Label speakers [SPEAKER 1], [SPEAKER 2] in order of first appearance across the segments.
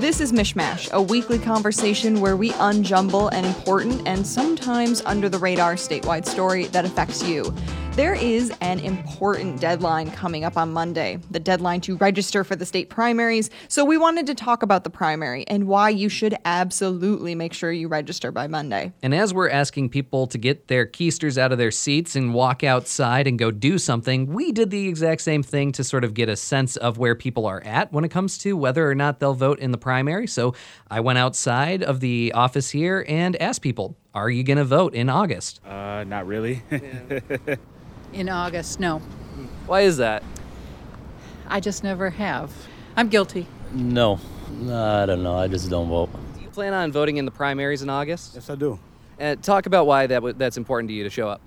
[SPEAKER 1] This is MichMash, a weekly conversation where we unjumble an important and sometimes under the radar statewide story that affects you. There is an important deadline coming up on Monday, the deadline to register for the state primaries. So, we wanted to talk about the primary and why you should absolutely make sure you register by Monday.
[SPEAKER 2] And as we're asking people to get their keisters out of their seats and walk outside and go do something, we did the exact same thing to sort of get a sense of where people are at when it comes to whether or not they'll vote in the primary. So, I went outside of the office here and asked people, are you going to vote in August?
[SPEAKER 3] Uh, not really.
[SPEAKER 4] In August, no.
[SPEAKER 2] Why is that?
[SPEAKER 4] I just never have. I'm guilty.
[SPEAKER 5] No, I don't know. I just don't vote.
[SPEAKER 2] Do you plan on voting in the primaries in August?
[SPEAKER 3] yes, I do.
[SPEAKER 2] And talk about why that w- that's important to you to show up.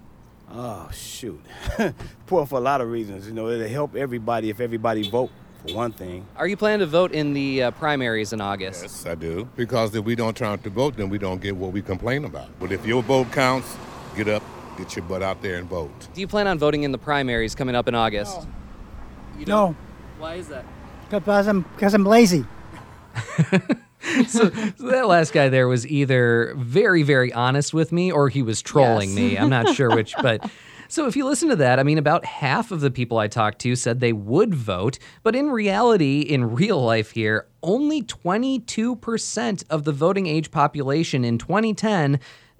[SPEAKER 3] Oh, shoot. Poor for a lot of reasons. You know, it'll help everybody if everybody vote, for one thing.
[SPEAKER 2] Are you planning to vote in the uh, primaries in August?
[SPEAKER 6] Yes, I do. Because if we don't turn out to vote, then we don't get what we complain about. But if your vote counts, get up, get your butt out there and vote.
[SPEAKER 2] Do you plan on voting in the primaries coming up in August? You don't?
[SPEAKER 7] No,
[SPEAKER 2] Why is that?
[SPEAKER 7] because I'm because I'm lazy.
[SPEAKER 2] so, so that last guy there was either very, very honest with me or he was trolling
[SPEAKER 1] Yes.
[SPEAKER 2] me. I'm not sure which, but. So if you listen to that, I mean, about half of the people I talked to said they would vote, but in reality, in real life here, only 22% of the voting age population in 2010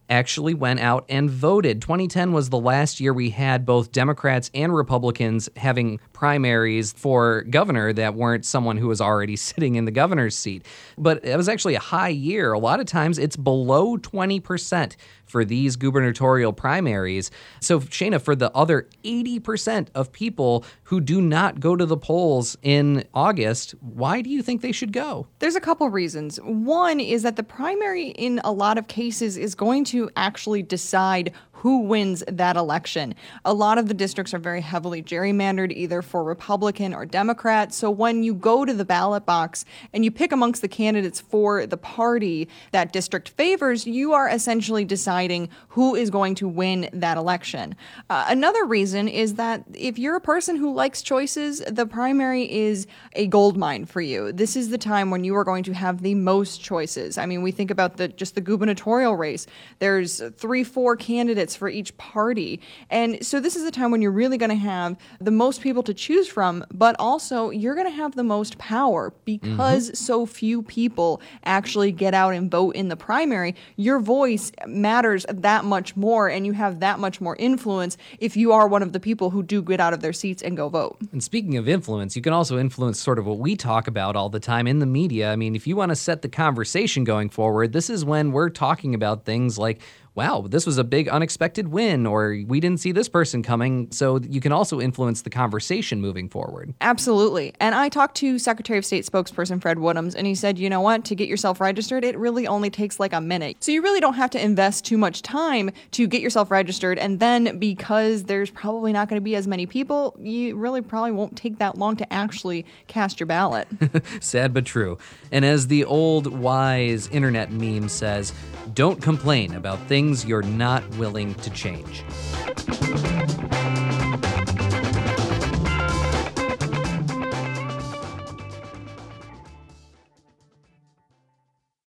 [SPEAKER 2] actually went out and voted. 2010 was the last year we had both Democrats and Republicans having primaries for governor that weren't someone who was already sitting in the governor's seat. But it was actually a high year. A lot of times it's below 20% for these gubernatorial primaries. So, Cheyna, for the other 80% of people who do not go to the polls in August, why do you think they should go?
[SPEAKER 1] There's a couple reasons. One is that the primary, in a lot of cases, is going to actually decide who wins that election. A lot of the districts are very heavily gerrymandered, either for Republican or Democrat. So when you go to the ballot box and you pick amongst the candidates for the party that district favors, you are essentially deciding who is going to win that election. Uh, another reason is that if you're a person who likes choices, the primary is a gold mine for you. This is the time when you are going to have the most choices. I mean, we think about the just the gubernatorial race. There's three, four candidates for each party. And so this is the time when you're really going to have the most people to choose from, but also you're going to have the most power mm-hmm. because so few people actually get out and vote in the primary. Your voice matters that much more and you have that much more influence if you are one of the people who do get out of their seats and go vote.
[SPEAKER 2] And speaking of influence, you can also influence sort of what we talk about all the time in the media. I mean, if you want to set the conversation going forward, this is when we're talking about things like, wow, this was a big unexpected win, or we didn't see this person coming. So you can also influence the conversation moving forward.
[SPEAKER 1] Absolutely. And I talked to Secretary of State spokesperson Fred Woodhams, and he said, you know what, to get yourself registered, it really only takes like a minute. So you really don't have to invest too much time to get yourself registered. And then because there's probably not going to be as many people, you really probably won't take that long to actually cast your ballot.
[SPEAKER 2] Sad but true. And as the old wise internet meme says, don't complain about things you're not willing to change.